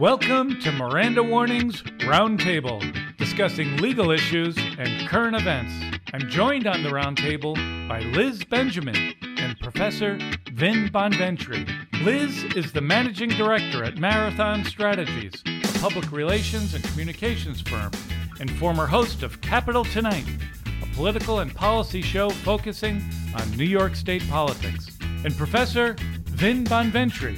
Welcome to Miranda Warnings Roundtable, discussing legal issues and current events. I'm joined on the roundtable by Liz Benjamin and Professor Vin Bonventre. Liz is the managing director at Marathon Strategies, a public relations and communications firm, and former host of Capital Tonight, a political and policy show focusing on New York State politics. And Professor Vin Bonventre,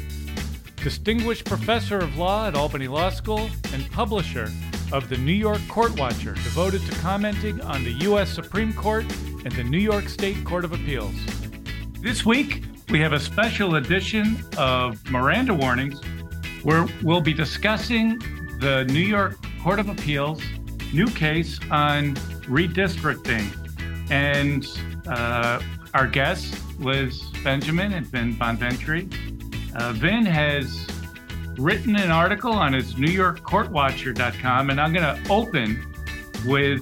distinguished professor of law at Albany Law School and publisher of the New York Court Watcher, devoted to commenting on the U.S. Supreme Court and the New York State Court of Appeals. This week, we have a special edition of Miranda Warnings where we'll be discussing the New York Court of Appeals new case on redistricting. And uh, our guests, Liz Benjamin and Ben Bonventre, uh, Vin has written an article on his NewYorkCourtWatcher.com, and I'm going to open with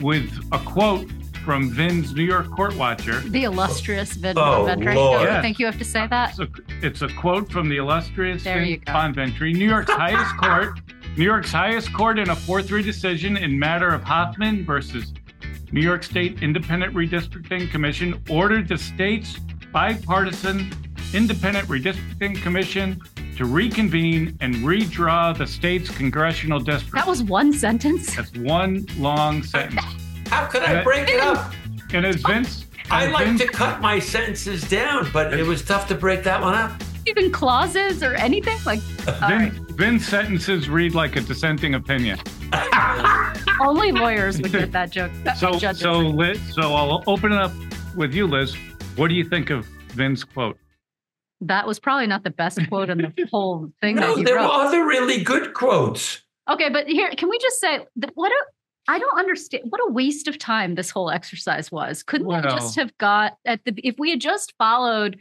with a quote from Vin's New York Court Watcher. The illustrious Vin Oh, Bonventre. Lord. I think you have to say that. It's a, it's a quote from the illustrious There you Vin go. Bonventre, New York's highest court. New York's highest court in a 4-3 decision in matter of Hoffman versus New York State Independent Redistricting Commission ordered the state's bipartisan Independent Redistricting Commission to reconvene and redraw the state's congressional district. That was one sentence. That's one long sentence. How could I break it up? And as Vince, I as like Vince- to cut my sentences down, but it was tough to break that one up. Even clauses or anything like. all right. Vin, Vin's sentences read like a dissenting opinion. Only lawyers would get that joke. So, so Liz, so I'll open it up with you, Liz. What do you think of Vin's quote? That was probably not the best quote in the whole thing No, there were other really good quotes. Okay, but here, can we just say what a I don't understand what a waste of time this whole exercise was. Couldn't we just have got at the if we had just followed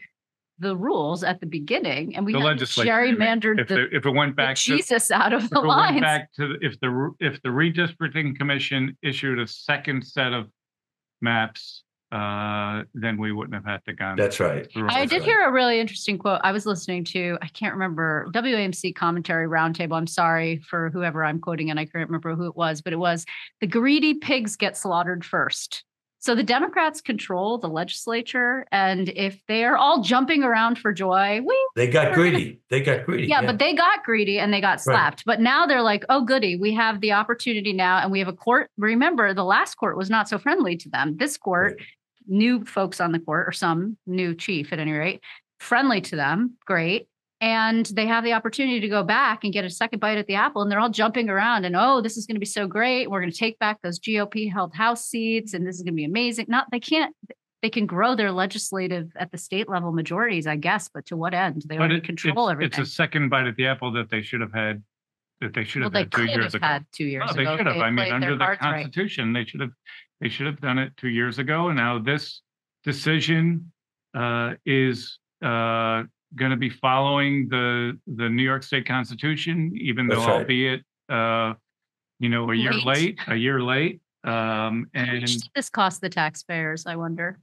the rules at the beginning and we The legislature, gerrymandered If, the, if it went back to, Jesus out of the lines. back to, the- if the if the redistricting commission issued a second set of maps, uh, then we wouldn't have had to gone. That's right. I did hear a really interesting quote. I was listening to, I can't remember, WAMC commentary roundtable. I'm sorry for whoever I'm quoting, and I can't remember who it was, but it was the greedy pigs get slaughtered first. So the Democrats control the legislature, and if they are all jumping around for joy, we They got greedy. They got greedy. yeah, but they got greedy and they got slapped. But now they're like, oh, goody, we have the opportunity now, and we have a court. Remember, the last court was not so friendly to them. This court, new folks on the court, or some new chief at any rate, friendly to them, great. And they have the opportunity to go back and get a second bite at the apple, and they're all jumping around. And oh, this is going to be so great. We're going to take back those GOP held House seats, and this is going to be amazing. Not they can't. They can grow their legislative at the state level majorities, I guess, but to what end? They already it, control it's, everything. it's a second bite at the apple that they should have had. That they should Well, have they had two years have ago. had two years No, they ago. if should have. they I mean, under the cards right. Constitution, they should have, they should have done it two years ago. And now this decision uh, is uh, going to be following the the New York State Constitution, even though right. albeit uh, you know a year Late. late, a year late. Um, How and much did this cost the taxpayers? I wonder.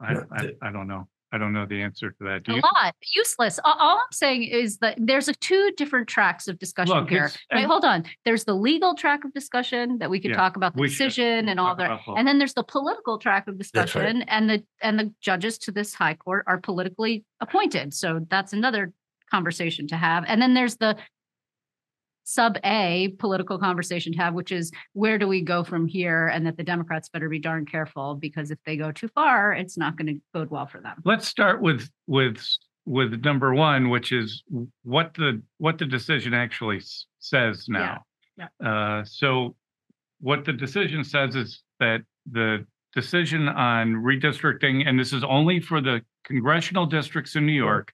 I, I, I don't know. I don't know the answer to that. Do A you? lot, useless. All I'm saying is that there's a two different tracks of discussion Look, here. it's- Wait, hold on. There's the legal track of discussion that we could Yeah, talk about the we should. decision and all talk that. And then there's the political track of right. discussion, and the and the judges to this high court are politically appointed. So that's another conversation to have. And then there's the sub A political conversation to have, which is where do we go from here? And that the Democrats better be darn careful because if they go too far, it's not going to bode well for them. let's start with with with number one, which is what the what the decision actually s- says now. yeah. Uh, so, what the decision says is that the decision on redistricting, and this is only for the congressional districts in New York,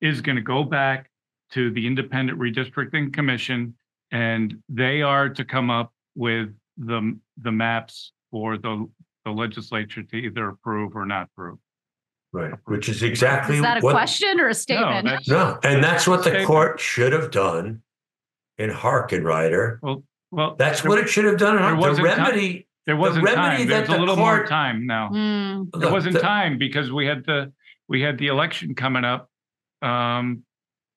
is going to go back to the Independent Redistricting Commission, and they are to come up with the the maps for the the legislature to either approve or not approve. Right. Which is exactly Is that a what. question or a statement? that's- No, and that's what the court should have done in Harkenrider. Well, well, That's there- what it should have done. in there Har- The wasn't time. remedy. There wasn't remedy time. that There's a the little more time now. Hmm. There wasn't the- time because we had the we had the election coming up um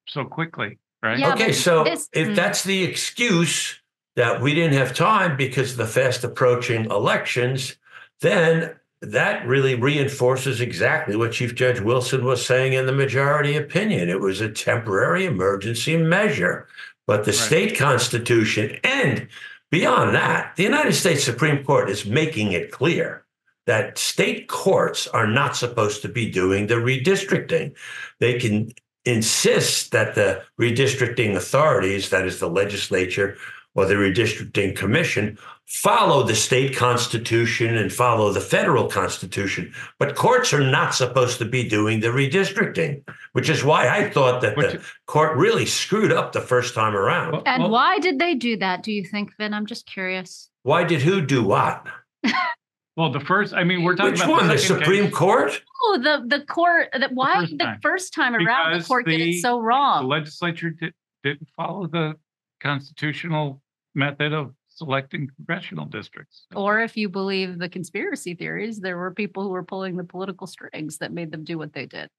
so quickly. right? Yeah, Okay, so this- if mm. that's the excuse that we didn't have time because of the fast approaching elections, then that really reinforces exactly what Chief Judge Wilson was saying in the majority opinion. It was a temporary emergency measure. But the Right. state constitution and beyond that, the United States Supreme Court is making it clear that state courts are not supposed to be doing the redistricting. They can insist that the redistricting authorities, that is the legislature or the redistricting commission, follow the state constitution and follow the federal constitution. But courts are not supposed to be doing the redistricting, which is why I thought that Which- the court really screwed up the first time around. And well- why did they do that? Do you think, Vin? I'm just curious. Why did who do what? Well, the first, I mean, we're talking Which about one? The second Supreme case. Court? Oh, the the court. That why first the first time around the Because court did it so wrong? The legislature did, didn't follow the constitutional method of selecting congressional districts. Or if you believe the conspiracy theories, there were people who were pulling the political strings that made them do what they did.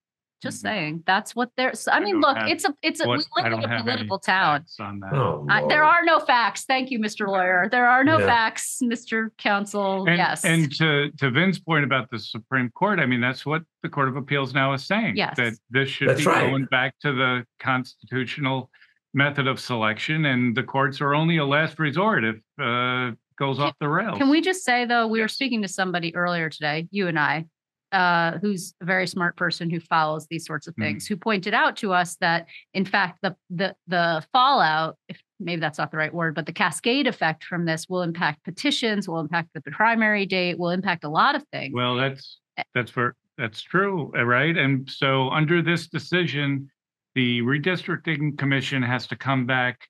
Just Mhm. saying, that's what they're. I I mean, look, have it's a, it's a. We live in a political town. facts On that. Oh, I, there are no facts. Thank you, Mr. Lawyer. There are no Yeah. facts, Mr. Counsel. And, yes. and to, to Vin's point about the Supreme Court, I mean, that's what the Court of Appeals now is saying. Yes. That this should That's be right. going back to the constitutional method of selection, and the courts are only a last resort if uh, goes off the rails. Can we just say though, we were speaking to somebody earlier today, you and I, uh, who's a very smart person who follows these sorts of Mhm. things, who pointed out to us that in fact the the the fallout, if maybe that's not the right word, but the cascade effect from this will impact petitions, will impact the primary date, will impact a lot of things. Well, that's, Eh. that's for, that's true, uh, right? And so under this decision, the redistricting commission has to come back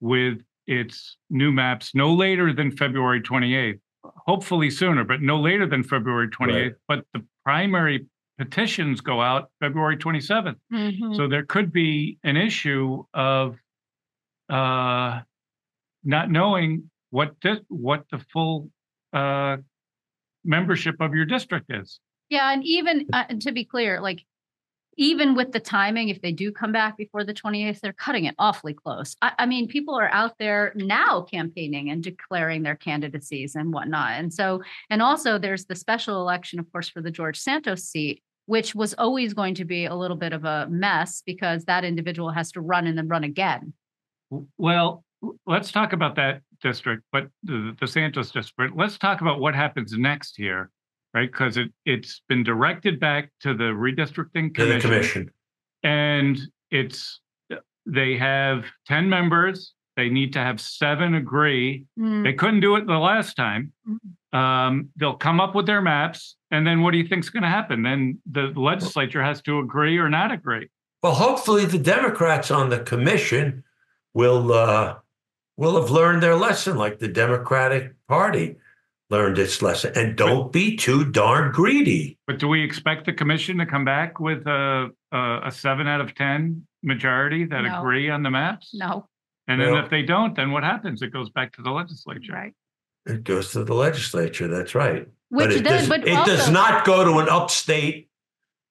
with its new maps no later than February 28th. Hopefully sooner, but no later than February 28th. But the primary petitions go out February 27th. Mhm. So there could be an issue of uh, not knowing what di- what the full uh, membership of your district is. Yeah, and even uh, to be clear, like even with the timing, if they do come back before the 28th, they're cutting it awfully close. I, I mean, people are out there now campaigning and declaring their candidacies and whatnot. And so, and also there's the special election, of course, for the George Santos seat, which was always going to be a little bit of a mess because that individual has to run and then run again. Well, let's talk about that district, but the, the Santos district. Let's talk about what happens next here, right? Because it it's been directed back to the redistricting To the commission, commission. and it's they have ten members. They need to have seven agree. Mm, They couldn't do it the last time. Um, they'll come up with their maps, and then what do you think's going to happen? Then the legislature has to agree or not agree. Well, hopefully the Democrats on the commission will uh, will have learned their lesson, like the Democratic Party learned its lesson. And don't be too darn greedy. But do we expect the commission to come back with a a, a seven out of ten majority that No. agree on the maps? no, And then No. if they don't, then what happens? It goes back to the legislature. right. It goes to the legislature. That's right. Which but it, then, does, but it does not go to an upstate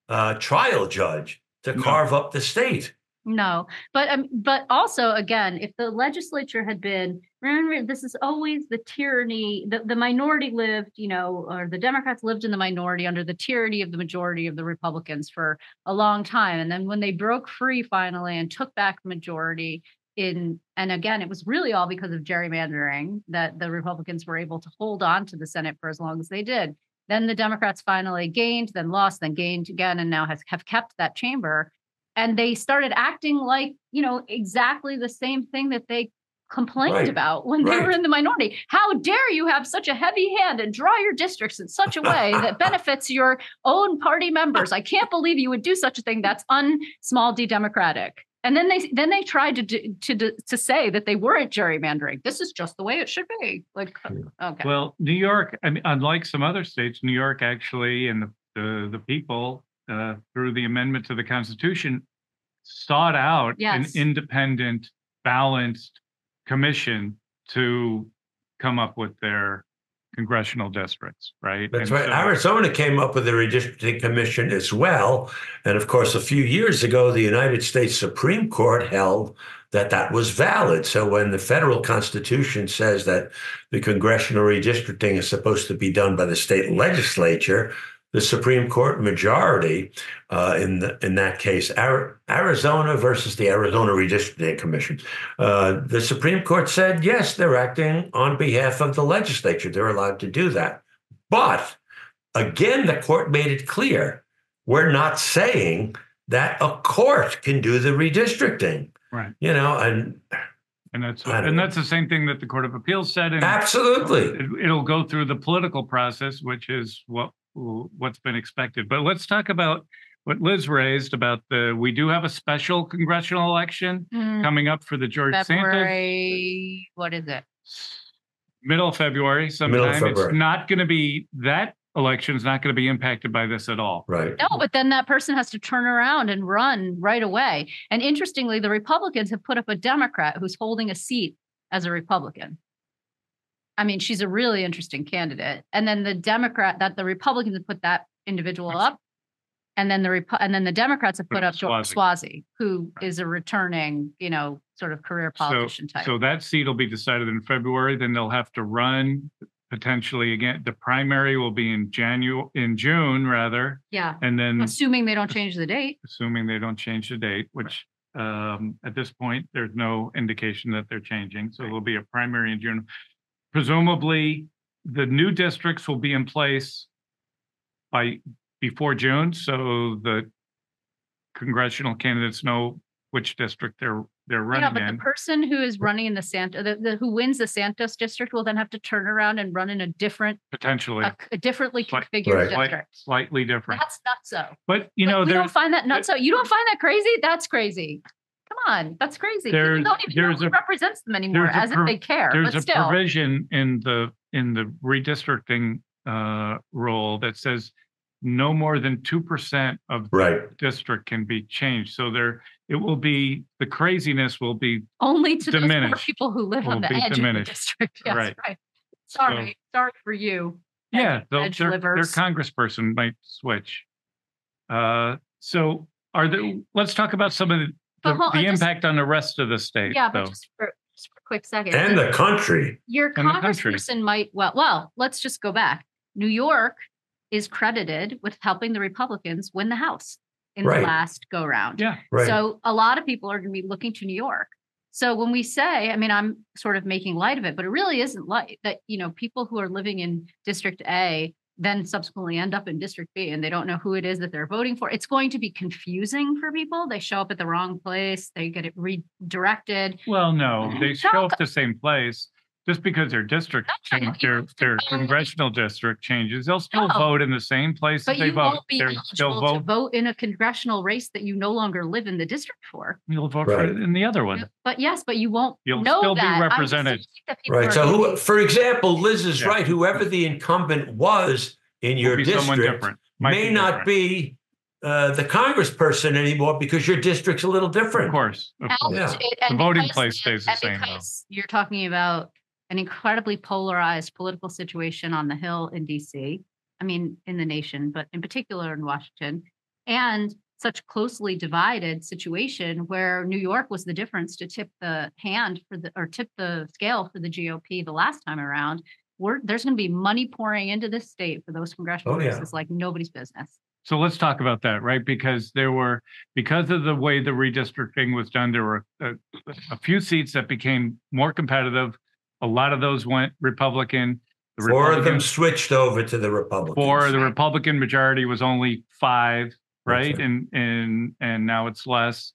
uh, trial judge to No. carve up the state. No, but um, but also again, if the legislature had been remember, this is always the tyranny. The, the minority lived, you know, or the Democrats lived in the minority under the tyranny of the majority of the Republicans for a long time, and then when they broke free finally and took back majority in, and again, it was really all because of gerrymandering that the Republicans were able to hold on to the Senate for as long as they did. Then the Democrats finally gained, then lost, then gained again, and now has have kept that chamber and they started acting like you know exactly the same thing that they complained Right. about when they were in the minority. How dare you have such a heavy hand and draw your districts in such a way that benefits your own party members? I can't believe you would do such a thing. That's un small d democratic and then they then they tried to do, to to say that they weren't gerrymandering. This is just the way it should be. Like uh, okay. Well, New York, I mean, unlike some other states, New York actually and the the, the people uh, through the amendment to the Constitution sought out Yes. an independent, balanced commission to come up with their congressional districts, right? That's And right. so- Arizona came up with a redistricting commission as well. And of course, a few years ago, the United States Supreme Court held that that was valid. So when the federal constitution says that the congressional redistricting is supposed to be done by the state legislature, the Supreme Court majority, uh, in the, in that case, Ar- Arizona versus the Arizona Redistricting Commission, uh, the Supreme Court said yes, they're acting on behalf of the legislature. They're allowed to do that. But again, the court made it clear we're not saying that a court can do the redistricting. Right. You know, and And that's, and that's the same thing that the Court of Appeals said. And absolutely. it- it'll go through the political process, which is what, what's been expected. But let's talk about what Liz raised about the, we do have a special congressional election Hmm, coming up for the George Santos. February, what is it? Middle of February sometime. It's February. not going to be, that election. election's not going to be impacted by this at all. Right. No, but then that person has to turn around and run right away. And interestingly, the Republicans have put up a Democrat who's holding a seat as a Republican. I mean, she's a really interesting candidate. And then the Democrat that the Republicans have put that individual That's- up. And then the Repu- and then the Democrats have Put put up Suozzi. Suozzi, who Right. is a returning, you know, sort of career So, politician type. so that seat will be decided in February, then they'll have to run potentially again. The primary will be in January, in June rather, yeah. and then Assuming they don't change the date. assuming they don't change the date, which um, at this point, there's no indication that they're changing. So there'll be a primary in June. Presumably, the new districts will be in place by, before June, so the congressional candidates know which district they're, they're running Yeah, running but the person who is running in the Santa, the, the, who wins the Santos district will then have to turn around and run in a different, Potentially a, a differently Slight- configured Right. Slight- district. slightly different, That's not so. but you Like, know, we don't find that not so. You don't find that crazy? That's crazy. Come on, that's crazy. People There's- don't even know who a- represents them anymore, there's a as if they care. there's But a still, provision in the, in the redistricting uh, rule that says no more than two percent of Right. district can be changed. So there, it will be, the craziness will be, only to those poor diminished. people who live on Will the be edge of the district. Yes, Right. right. Sorry, sorry for you. yeah, they'll- edge their, their congressperson might switch. Uh, so are there, let's talk about some of the, But the hold- the just- impact on the rest of the state, Yeah, though. but just for, just for a quick second. And the country. Your and the country. congressperson might, well, well, let's just go back. New York is credited with helping the Republicans win the House in Right. the last go round. Yeah, Right. So a lot of people are going to be looking to New York. So when we say, I mean, I'm sort of making light of it, but it really isn't light that, you know, people who are living in District A then subsequently end up in District B and they don't know who it is that they're voting for. It's going to be confusing for people. They show up at the wrong place, they get it redirected. well, no, they show up the same place. Just because their district No, change, their, their congressional district changes, they'll still No. vote in the same place that But they you vote. won't be They're- They'll eligible to vote, vote in a congressional race that you no longer live in the district for. you'll vote for Right. it in the other one. But yes, but you won't You'll know still be that. I'm represented. saying that people Right. So, who, for example, Liz is Yeah. right. Whoever the incumbent was in your Will be someone district different. May be not be uh, the congressperson anymore because your district's a little different. Of course, of course. Yeah. it- The voting place stays the same, though. You're talking about an incredibly polarized political situation on the Hill in DC. I mean, in the nation, but in particular in Washington. And such closely divided situation where New York was the difference to tip the hand for the, or tip the scale for the GOP the last time around. We're, there's going to be money pouring into this state for those congressional Oh, yeah. races like nobody's business. So let's talk about that, right? Because there were, because of the way the redistricting was done, there were a, a few seats that became more competitive. A lot of those went Republican. The Four of them switched over to the Republicans. Four, the Republican majority was only five, right? right. And, and, and now it's less.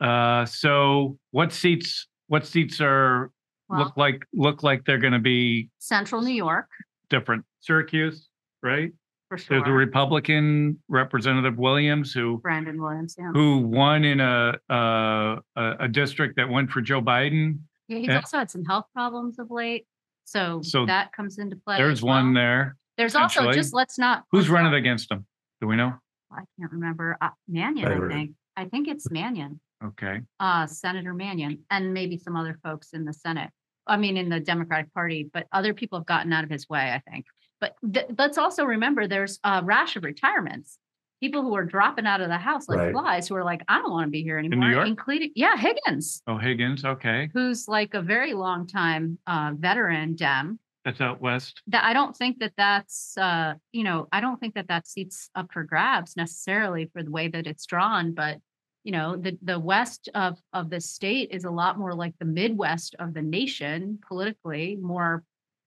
Uh, so what seats, what seats are, Well, look like, look like they're gonna be central New York, different? Syracuse, right? for sure. There's a. Republican Representative Williams who Brandon Williams, yeah. who won in a, a, a a district that went for Joe Biden. Yeah, he's Eh. also had some health problems of late. So So that comes into play. There's as one there. There's also, just let's not. Who's running not- against him? Do we know? I can't remember. Uh, Mannion, I I think. I think it's Mannion, Okay. uh, Senator Mannion, and maybe some other folks in the Senate. I mean, in the Democratic Party, but other people have gotten out of his way, I think. But th- let's also remember there's a rash of retirements. People who are dropping out of the house like Right. flies, who are like, I don't want to be here anymore. In New York? Including, yeah, Higgins, Oh, Higgins. Okay. who's like a very long time uh, veteran Dem. That's out west. That I don't think that that's, uh, you know, I don't think that that seats up for grabs necessarily for the way that it's drawn. But you know, the the west of of the state is a lot more like the Midwest of the nation politically, more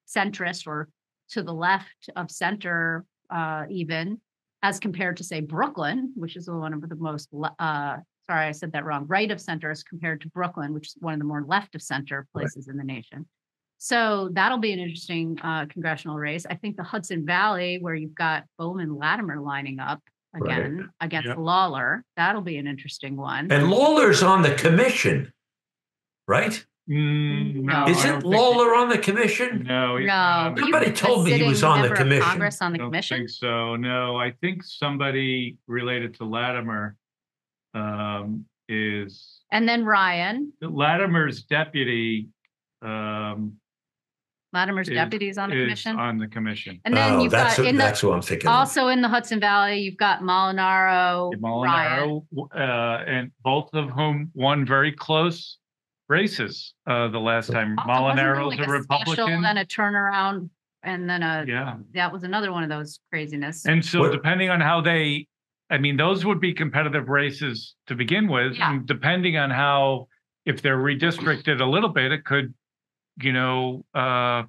centrist or to the left of center, uh, even as compared to say Brooklyn, which is one of the most, uh, sorry, I said that wrong, right of center as compared to Brooklyn, which is one of the more left of center Right. places in the nation. So that'll be an interesting uh, congressional race. I think the Hudson Valley, where you've got Bowman Latimer lining up Right. again against Yep. Lawler, that'll be an interesting one. And Lawler's on the commission, right? Mm, no, No. I don't Isn't think- Lawler on the commission? No. he's No, Somebody told me he was on the commission. Congress on the I don't commission. think so. No, I think somebody related to Latimer um, is And then Ryan, Latimer's deputy um, Latimer's deputy Is- deputies on the is commission. on the commission. And then oh, you've that's got who, in the that's who I'm thinking. of. also in the Hudson Valley, you've got Molinaro, Ryan. Molinaro, uh, and both of whom won very close races uh, the last time. Also, wasn't there Molinaro's like a special, Republican. Then a turnaround, and then a Yeah. that was another one of those craziness. And so What- depending on how they, I mean, those would be competitive races to begin with. Yeah. And depending on how, if they're redistricted a little bit, it could, you know, uh,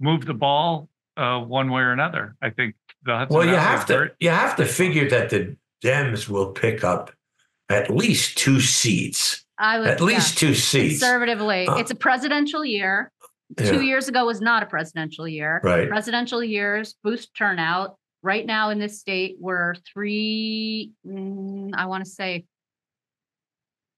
move the ball uh, one way or another. I think the Hudson well, you have to very- you have to figure that the Dems will pick up at least two seats. I would At yeah, least two seats. conservatively. Uh, it's a presidential year. Yeah, Two years ago was not a presidential year. Right. Presidential years boost turnout. Right now in this state, we're three. mm, I want to say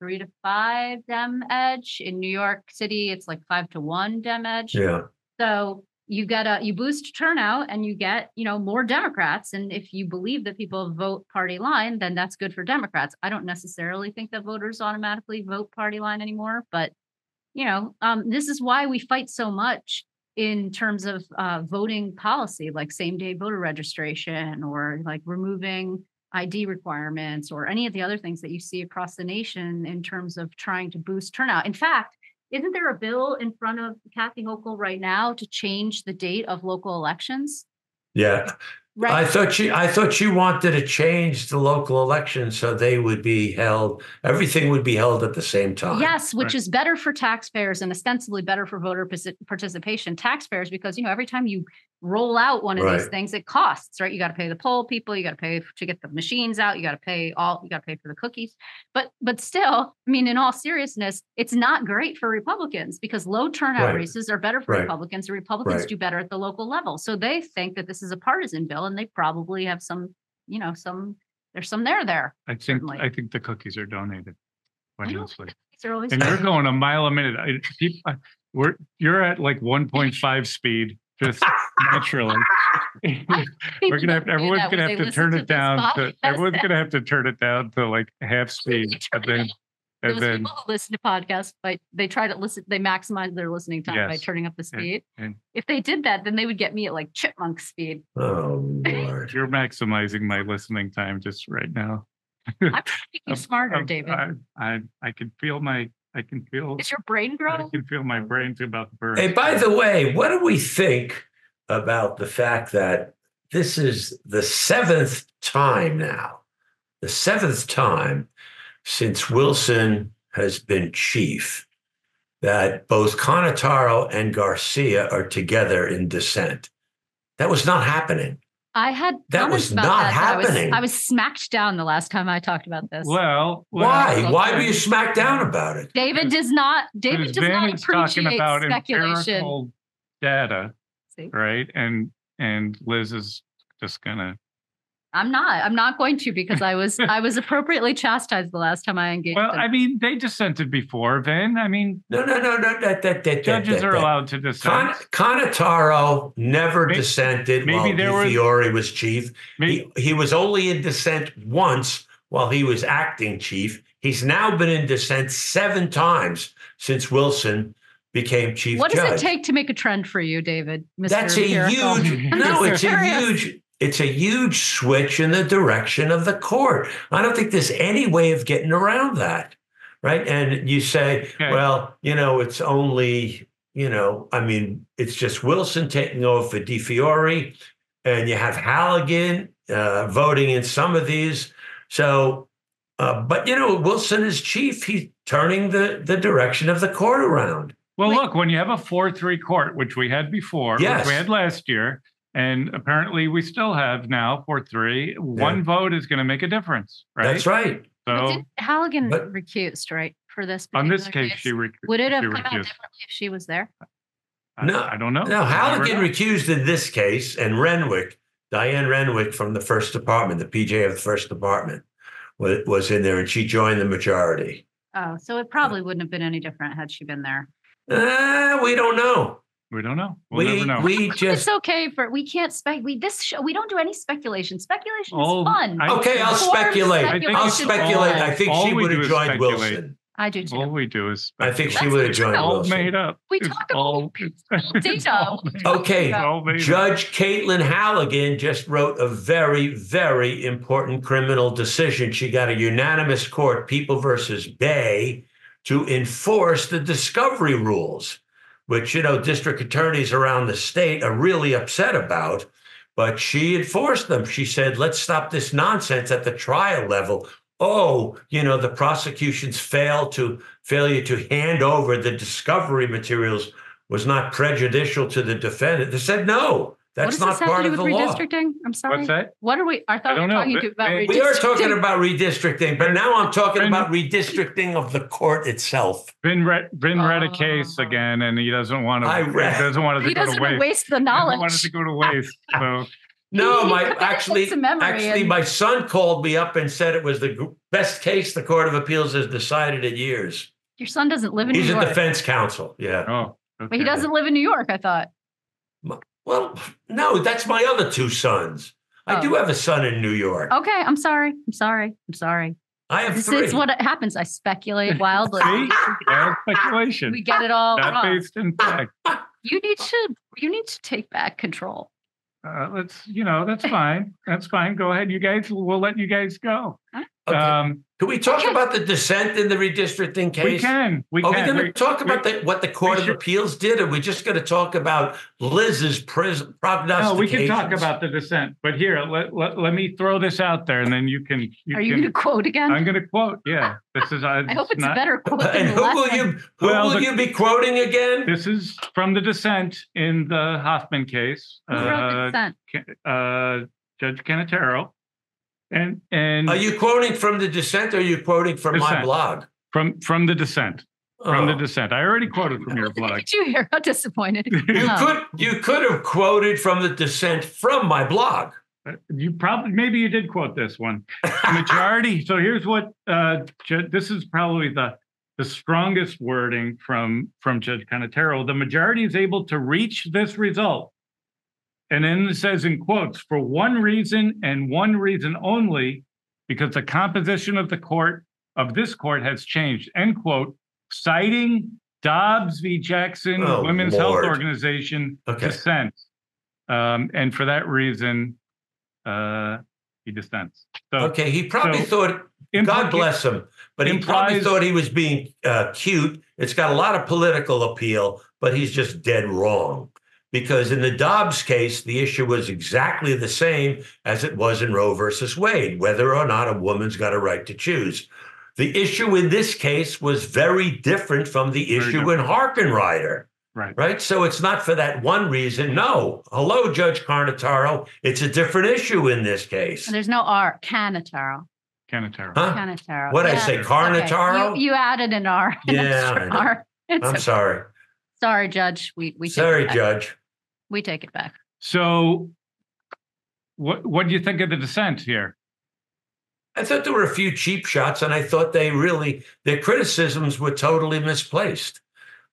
three to five Dem edge. In New York City, it's like five to one Dem edge. Yeah. So you get a you boost turnout and you get you know more Democrats. And if you believe that people vote party line, then that's good for Democrats. I don't necessarily think that voters automatically vote party line anymore, but you know um, this is why we fight so much in terms of uh, voting policy, like same day voter registration or like removing ID requirements or any of the other things that you see across the nation in terms of trying to boost turnout. In fact, isn't there a bill in front of Kathy Hochul right now to change the date of local elections? Yeah. Right. I thought she I thought she wanted to change the local elections so they would be held everything would be held at the same time. Yes, which Right. is better for taxpayers and ostensibly better for voter partic- participation. Taxpayers, because you know every time you roll out one of these things, it costs, right? You got to pay the poll people, you got to pay to get the machines out, you got to pay all, you got to pay for the cookies. But but still, I mean, in all seriousness, it's not great for Republicans because low turnout Right. races are better for Right. Republicans. and Republicans Right. do better at the local level, so they think that this is a partisan bill, and they probably have some, you know, some there's some there there. I think, certainly. I think the cookies are donated. I Quite don't honestly. These are always And you're going a mile a minute. I, peop- I- we're, you're at like 1.5 speed, just naturally. We're gonna have, everyone's gonna have to turn it down to, everyone's gonna have to turn it down to like half speed and then, and Those then, people who listen to podcasts, but they try to listen, they maximize their listening time by turning up the speed. and If they did that, then they would get me at like chipmunk speed. Oh Lord. you're maximizing my listening time just right now. I'm trying to make you I'm- smarter, I'm- David. I, I, I can feel my, I can feel, Is your brain growing? I can feel my brain brain's about to burst. Hey, by the way, what do we think about the fact that this is the seventh time now, the seventh time since Wilson has been chief that both Cannataro and Garcia are together in dissent? That was not happening. I had That was about not that, but I was- happening. I was smacked down the last time I talked about this. Well. well, Why? Why were okay. you smacked down about it? David does not, David Because does Ben not is talking appreciate about speculation. data, See? right? And, and Liz is just gonna, I'm not, I'm not going to because I was, I was appropriately chastised the last time I engaged. well, in- I mean, they dissented before, Vin. I mean, No, no, no, no. That, that, that, judges that, are allowed to Con- dissent. Cannataro never May- dissented maybe while there was- Fiore was chief. Maybe, He, he was only in dissent once while he was acting chief. He's now been in dissent seven times since Wilson became chief What does judge. it take to make a trend for you, David? Mr. That's a Empirical? huge no, it's a huge it's a huge switch in the direction of the court. I don't think there's any way of getting around that. Right. And you say, Okay. well, you know, it's only, you know, I mean, it's just Wilson taking over for DiFiore, and you have Halligan uh, voting in some of these. So, uh, but you know, Wilson is chief. He's turning the the direction of the court around. Well, Wait. look, when you have a 4 3 court, which we had before, Yes. which we had last year, and apparently we still have now 4 3, one vote is going to make a difference, right? That's right. But So did Halligan but- recused, right, for this? on this particular case, she rec- Would it have she come out recused. differently if she was there? I- No. I don't know. No, Halligan recused in this case, and Renwick, Dianne Renwick from the first department, the PJ of the first department, was, was in there, and she joined the majority. Oh, so it probably wouldn't have been any different had she been there. Uh, we don't know. We don't know. We'll we never know. we just It's just okay for, we can't spec, we, this show, we don't do any speculation. Speculation is Oh, fun. I- okay. I'll speculate. I'll speculate. I think All she would have joined. Wilson. I do all we do is I think she would have joined truth. all Wilson. made up. We It's talk about- all, it's, it's Data. all made up. Okay, It's up. Judge Caitlin Halligan just wrote a very, very important criminal decision. She got a unanimous court, People versus Bay, to enforce the discovery rules, which, you know, district attorneys around the state are really upset about. But she enforced them. She said, let's stop this nonsense at the trial level. Oh, you know, the prosecution's fail to failure to hand over the discovery materials was not prejudicial to the defendant. They said, no, that's does not this have part to do of with the law. redistricting? I'm sorry. What's that? What are we, I I thought we don't were know, talking but- to about we We are talking about redistricting, but now I'm talking Ben- about redistricting of the court itself. Vin read, Vin read a case Oh. again, and he doesn't want to. I read. He doesn't want it to He go to doesn't waste. waste the knowledge. He doesn't want it to go to waste. So No, He my commits actually, actually, and- my son called me up and said it was the best case the Court of Appeals has decided in years. Your son doesn't live in New York. He's a defense counsel. Yeah. oh, but he doesn't live in New York, I thought. Well, no, that's my other two sons. I do Oh. have a son in New York. Okay, I'm sorry. I'm sorry. I'm sorry. I have This three. is what happens. I speculate wildly. See? Speculation. we get it all Not wrong. based in fact. You need to you need to take back control. Uh, let's, you know, that's fine. That's fine. Go ahead, you guys. We'll let you guys go. Okay. Um, Can we talk Okay. about the dissent in the redistricting case? we can. We Are we going to talk about we- the, what the Court of Appeals did? Or are we just going to talk about Liz's pris- prognostications? No, we can talk about the dissent, but here, let, let, let me throw this out there and then you can. Are you going to quote again? I'm going to quote, yeah. This is. I hope it's a better quote than And the who will you who Well, will the- you be quoting again? This is from the dissent in the Hoffman case. Who wrote the Uh, dissent? Uh, Judge Cannataro. And, and Are you quoting from the dissent or are you quoting from my blog? from, from the dissent, from the Oh. dissent. I already quoted from your blog. Did you hear how disappointed? You Oh. could you could have quoted from the dissent from my blog. You probably, maybe you did quote this one. The majority. so here's what, uh, this is probably the, the strongest wording from, from Judge Cannataro. The majority is able to reach this result. And then it says in quotes, for one reason and one reason only, because the composition of the court, of this court has changed, end quote, citing Dobbs v. Jackson Oh, Women's Health Organization Okay. dissent. Um, and for that reason, uh, he dissents. So Okay, he probably so thought God bless him, but he probably thought he was being uh, cute. It's got a lot of political appeal, but he's just dead wrong. Because in the Dobbs case, the issue was exactly the same as it was in Roe versus Wade, whether or not a woman's got a right to choose. The issue in this case was very different from the issue in Harkenrider, Right. right? So it's not for that one reason. No. Hello, Judge Carnataro. It's a different issue in this case. There's no R. Cannataro. Cannataro. Huh? Cannataro. What'd I Yeah, say, okay. Carnataro? You, you added an R. an Yeah, extra I know. R. It's I'm okay. sorry. Sorry, Judge. We we Sorry, it back. Judge. We take it back. So what what do you think of the dissent here? I thought there were a few cheap shots, and I thought they really their criticisms were totally misplaced.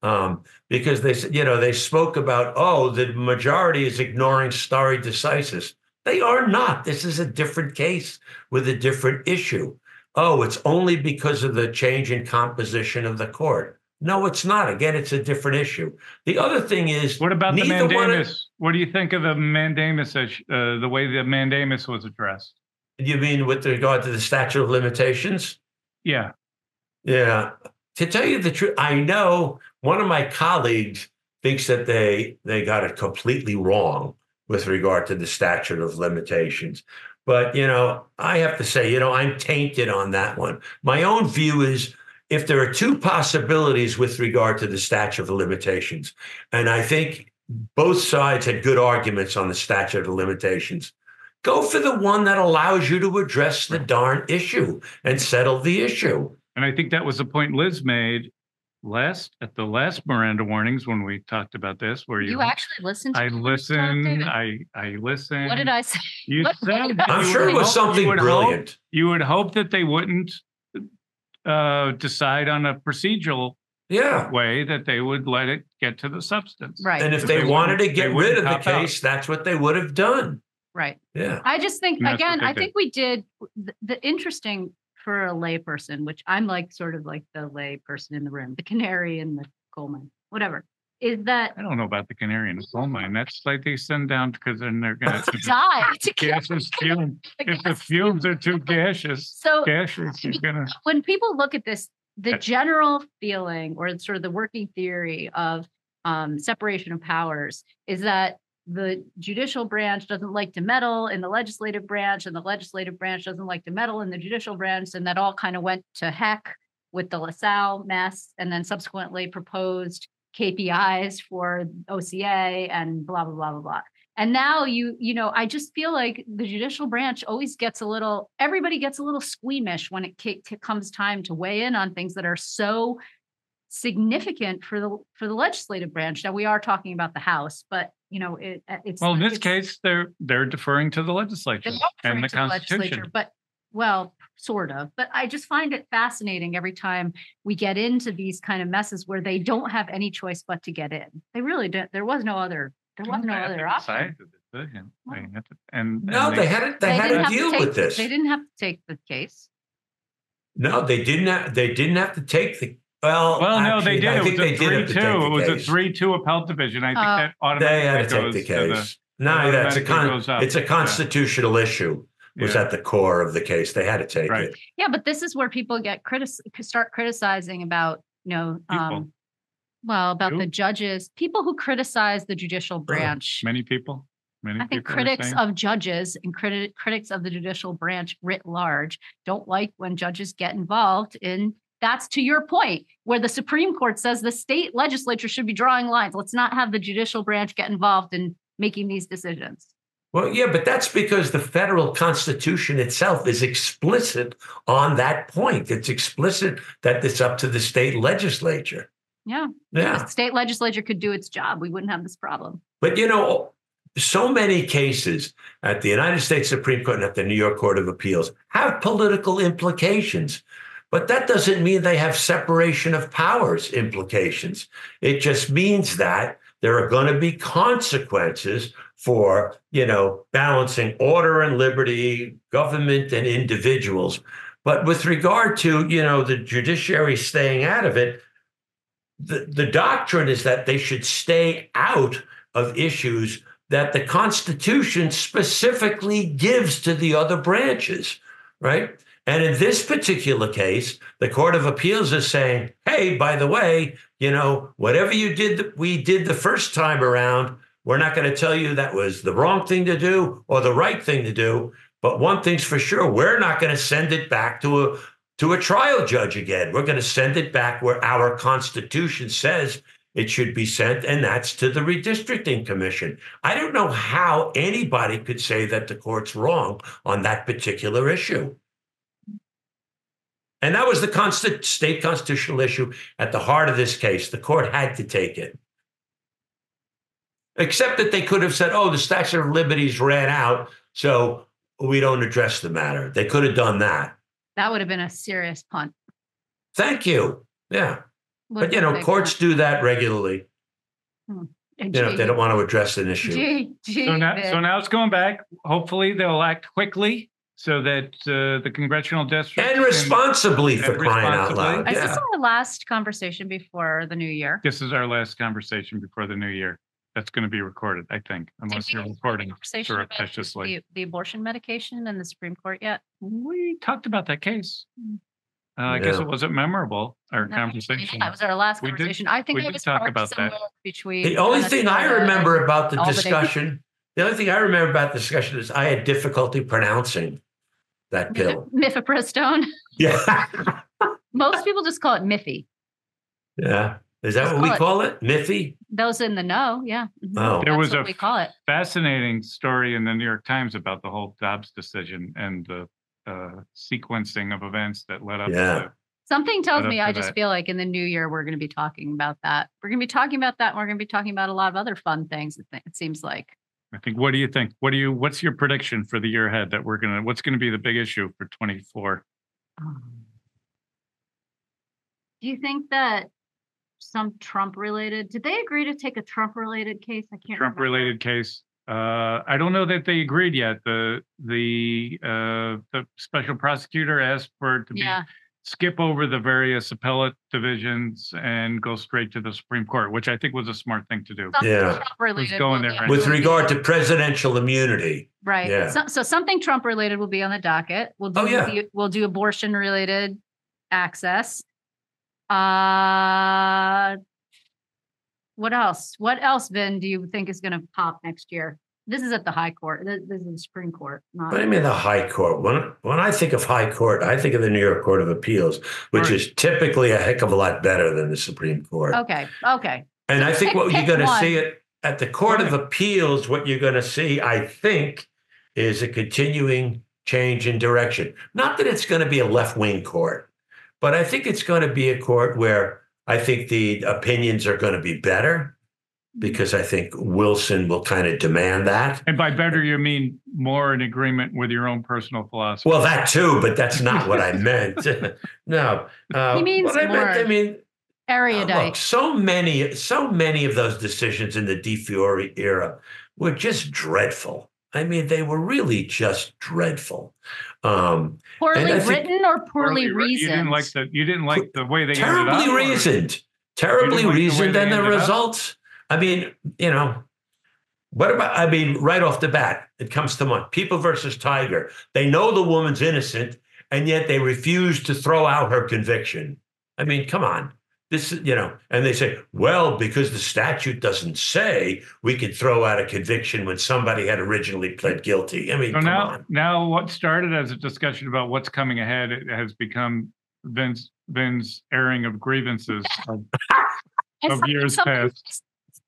Um, because they said, you know, they spoke about, oh, the majority is ignoring stare decisis. They are not. This is a different case with a different issue. Oh, it's only because of the change in composition of the court. No, it's not. Again, it's a different issue. The other thing is, What about the one of- mandamus? What do you think of the mandamus, uh, the way the mandamus was addressed? you mean with regard to the statute of limitations? Yeah, Yeah. To tell you the truth, I know one of my colleagues thinks that they they got it completely wrong with regard to the statute of limitations. But you know, I have to say, you know, I'm tainted on that one. My own view is if there are two possibilities with regard to the statute of limitations, and I think both sides had good arguments on the statute of limitations. Go for the one that allows you to address the darn issue and settle the issue. and I think that was the point Liz made last, at the last Miranda warnings when we talked about this, where you. You actually listened to I listened, I, I listened. What did I say? You what- said. that I'm you sure it was hope- something you would hope- brilliant. You would hope that they wouldn't uh, decide on a procedural Yeah. way, that they would let it get to the substance. Right, And if If they they wanted to get rid of the cop out. case, that's what they would have done. right. Yeah. I just think And that's what again, they I did. think we did the, the interesting for a layperson, which I'm like sort of like the lay person in the room, the canary in the coal mine, whatever, is that I don't know about the canary in the coal mine. That's like they send down because then they're gonna. if die to kill Gaseous fume, if the fumes are too gaseous, So gaseous, you're gonna. when people look at this, the general feeling or sort of the working theory of um, separation of powers is that the judicial branch doesn't like to meddle in the legislative branch, and the legislative branch doesn't like to meddle in the judicial branch, and that all kind of went to heck with the LaSalle mess, and then subsequently proposed KPIs for OCA and blah blah blah blah blah. And now you, you know, I just feel like the judicial branch always gets a little, everybody gets a little squeamish when it comes time to weigh in on things that are so significant for the for the legislative branch. Now we are talking about the House, but you know, it uh, it's Well, in this it's- case, they're, they're deferring to the legislature and the to the constitution. But well, sort of. But I just find it fascinating every time we get into these kind of messes where they don't have any choice but to get in. They really don't. There was no other. There was no They have to other option. decide the decision. They have to- And. No, and they had to, they had didn't to have deal take, with this. They didn't have to take the case. No, they didn't have, they didn't have to take the, well. Well, no, they actually, did. I It think was a they did have three two. take It the was a three two appellate division. I think Oh. that They had automatically to take goes the to the. case. No, that's a automatically con, it's a Yeah. constitutional issue was Yeah. at the core of the case. They had to take Right. it. Yeah, but this is where people get critic start criticizing about, you know, um, well, about the judges, people who criticize the judicial branch. Many people, many I think people critics of judges and criti- critics of the judicial branch writ large don't like when judges get involved in that's to your point where the Supreme Court says the state legislature should be drawing lines. Let's not have the judicial branch get involved in making these decisions. Well, yeah, but that's because the federal constitution itself is explicit on that point. It's explicit that it's up to the state legislature. Yeah. Yeah. The state legislature could do its job. We wouldn't have this problem. But you know, so many cases at the United States Supreme Court and at the New York Court of Appeals have political implications. But that doesn't mean they have separation of powers implications. It just means that there are going to be consequences for, you know, balancing order and liberty, government and individuals. But with regard to, you know, the judiciary staying out of it, the, the doctrine is that they should stay out of issues that the Constitution specifically gives to the other branches, right? And in this particular case, the Court of Appeals is saying, hey, by the way, you know, whatever you did, we did the first time around, we're not going to tell you that was the wrong thing to do or the right thing to do. But one thing's for sure, we're not going to send it back to a to a trial judge again. We're going to send it back where our Constitution says it should be sent, and that's to the redistricting commission. I don't know how anybody could say that the court's wrong on that particular issue. And that was the constant state constitutional issue at the heart of this case. The court had to take it. Except that they could have said, oh, the statute of liberties ran out, so we don't address the matter. They could have done that. That would have been a serious punt. Thank you. Yeah. Would But you know, been a big courts punt. do that regularly. And You know, if they don't want to address an issue. gee, gee, So now, so now it's going back. Hopefully they'll act quickly so that uh, the congressional district And responsibly for and crying out loud. Is this Yeah. our last conversation before the new year? This is our last conversation before the new year. That's going to be recorded, I think, unless you're recording conversation about surreptitiously. The, the abortion medication in the Supreme Court yet? We talked about that case. Mm. Uh, I guess Yeah. it wasn't memorable, our No, conversation. That was our last We did- conversation. I think we it did was talk parked about that. somewhere between. The only thing I Minnesota remember about the Albany. discussion, the only thing I remember about the discussion is I had difficulty pronouncing that and pill. Mifepristone. Yeah. Most people just call it Miffy. Yeah. Is that Let's what we call it- call it? Miffy? Those in the know, yeah. Oh. There That's was what a we call it. Fascinating story in the New York Times about the whole Dobbs decision and the uh, sequencing of events that led up Yeah. to Something tells me I just that. feel like in the new year we're going to be talking about that. We're going to be talking about that. And we're going to be talking about a lot of other fun things. It, it seems like. I think, what do you think? What do you, what's your prediction for the year ahead that we're gonna, what's gonna be the big issue for twenty-four? Do you think that some Trump related? Did they agree to take a Trump related case? I can't. Trump-related case? Uh, I don't know that they agreed yet. The, the, uh, the special prosecutor asked for it to be, Yeah, skip over the various appellate divisions and go straight to the Supreme Court, which I think was a smart thing to do. something Yeah. Trump related. going there right With will be- regard to presidential immunity. Right. Yeah. So, so something Trump related will be on the docket. We'll do, Oh, yeah. the- we'll do abortion related access. Uh, what else? What else, Vin, do you think is going to pop next year? This is at the high court. This, is the Supreme Court, do you mean the high court? When when I think of high court, I think of the New York Court of Appeals, which Right. is typically a heck of a lot better than the Supreme Court. Okay, okay. And I think Pick- what you're going to see it at the Court of Appeals, what you're going to see, I think, is a continuing change in direction. Not that it's going to be a left wing court, but I think it's going to be a court where I think the opinions are going to be better because I think Wilson will kind of demand that. And by better, you mean more in agreement with your own personal philosophy. Well, that too, but that's not what I meant. no, uh, He means what I meant. I more mean, uh, look, so many, so many of those decisions in the DiFiore era were just dreadful. I mean, they were really just dreadful. Um, poorly I think- written or poorly re- reasoned? You didn't like the, you didn't like the way they ended terribly up, reasoned, terribly like reasoned, they and the ended up? results. I mean, you know, what about? I mean, right off the bat, it comes to mind. People versus Tiger. They know the woman's innocent, and yet they refuse to throw out her conviction. I mean, come on. This, is- you know, and they say, well, because the statute doesn't say we could throw out a conviction when somebody had originally pled guilty. I mean, So come now, on. now what started as a discussion about what's coming ahead it has become Vince, Vin's airing of grievances of It's of like years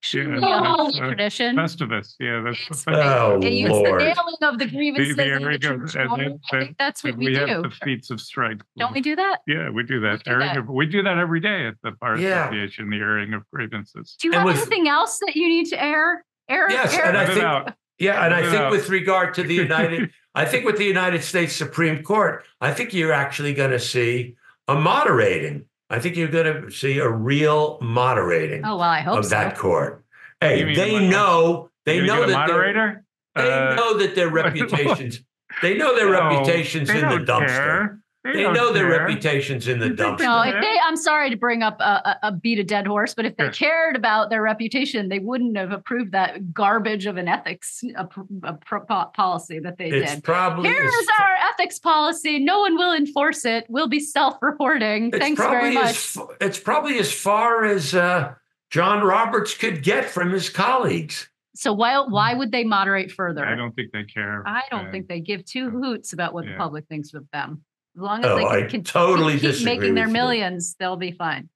something past. extremely Yeah, holy that's, uh, tradition. Festivus, yeah, that's. It's the the- Oh, Yeah, you- it's Lord. the nailing of the grievances. and airing the of- and tradition. then- I think that's what we, we have do. the feats of strength. Don't we do that? Yeah, we do that. do Airing that. of- We do that every day at the Bar Yeah. Association, the airing of grievances. Do you And have with- anything else that you need to air? Air, Yes, air? and I Let it think- out. Yeah, and I Let think out. with regard to the United, I think with the United States Supreme Court, I think you're actually going to see a moderating. I think you're going to see a real moderating oh well, I hope of so. that court. Hey, they what- know they You know that their- moderator. they Uh, know that their reputations they know their reputations they in the dumpster. care. They don't know their care. reputations in the You think they dumpster. No, if they, I'm sorry to bring up a, a, a beat a dead horse, but if they Sure. cared about their reputation, they wouldn't have approved that garbage of an ethics pr- pro- po- policy that they It's did. probably Here's as, our ethics policy. No one will enforce it. We'll be self-reporting. it's Thanks probably very much. as it's probably as far as uh, John Roberts could get from his colleagues. So why why would they moderate further? I don't think they care. I don't uh, think they give two hoots about what the public thinks of them. As long as Oh, they I can, can totally keep disagree making their with you. millions, they'll be fine.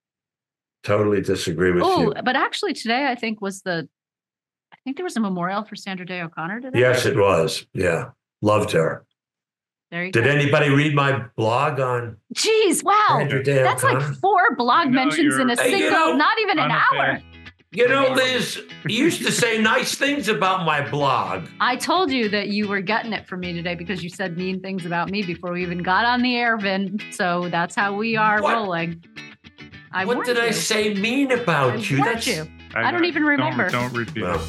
Totally disagree with Oh, you. but actually today I think was the I think there was a memorial for Sandra Day O'Connor today. Yes, it was. Yeah. Loved her. There you Did go. anybody read my blog on Jeez, wow. Sandra Day That's O'Connor? like four blog You mentions in a you're- Hey, you single, know, not even an hour. unabashed. You know, Liz, you used to say nice things about my blog. I told you that you were getting it from me today because you said mean things about me before we even got on the air, Vin. So that's how we are What? rolling. I what warned did I say mean I about you? warned you. I don't know. even remember. Don't, repeat Well. it.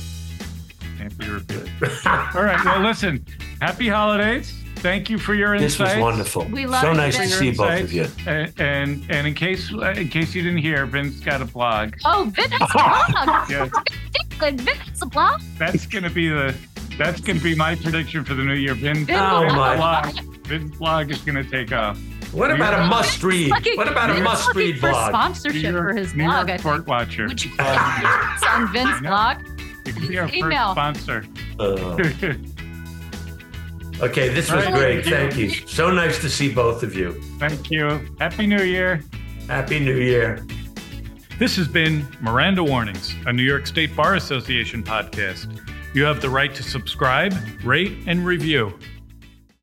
Can't be repeated. All right. Well, listen. Happy holidays. Thank you for your This was wonderful. We love so it, nice to Vince. see both of you. And, and and in case in case you didn't hear, Vince got a blog. Oh, Vince has a blog. Yes. Vin has a blog. That's gonna be the that's gonna be my prediction for the new year. Vince, Vin Oh, Vin's my. blog, Vin's blog is gonna take off. What about a must read? Looking- What about a must read for blog? sponsorship New York, for his New blog. I York think. Court Watcher. Would you it's on Vin's Yeah. blog? You can be our first Email. sponsor. Uh, okay, this was Right. great. Thank you. So nice to see both of you. Thank you. Happy New Year. Happy New Year. This has been Miranda Warnings, a New York State Bar Association podcast. You have the right to subscribe, rate, and review.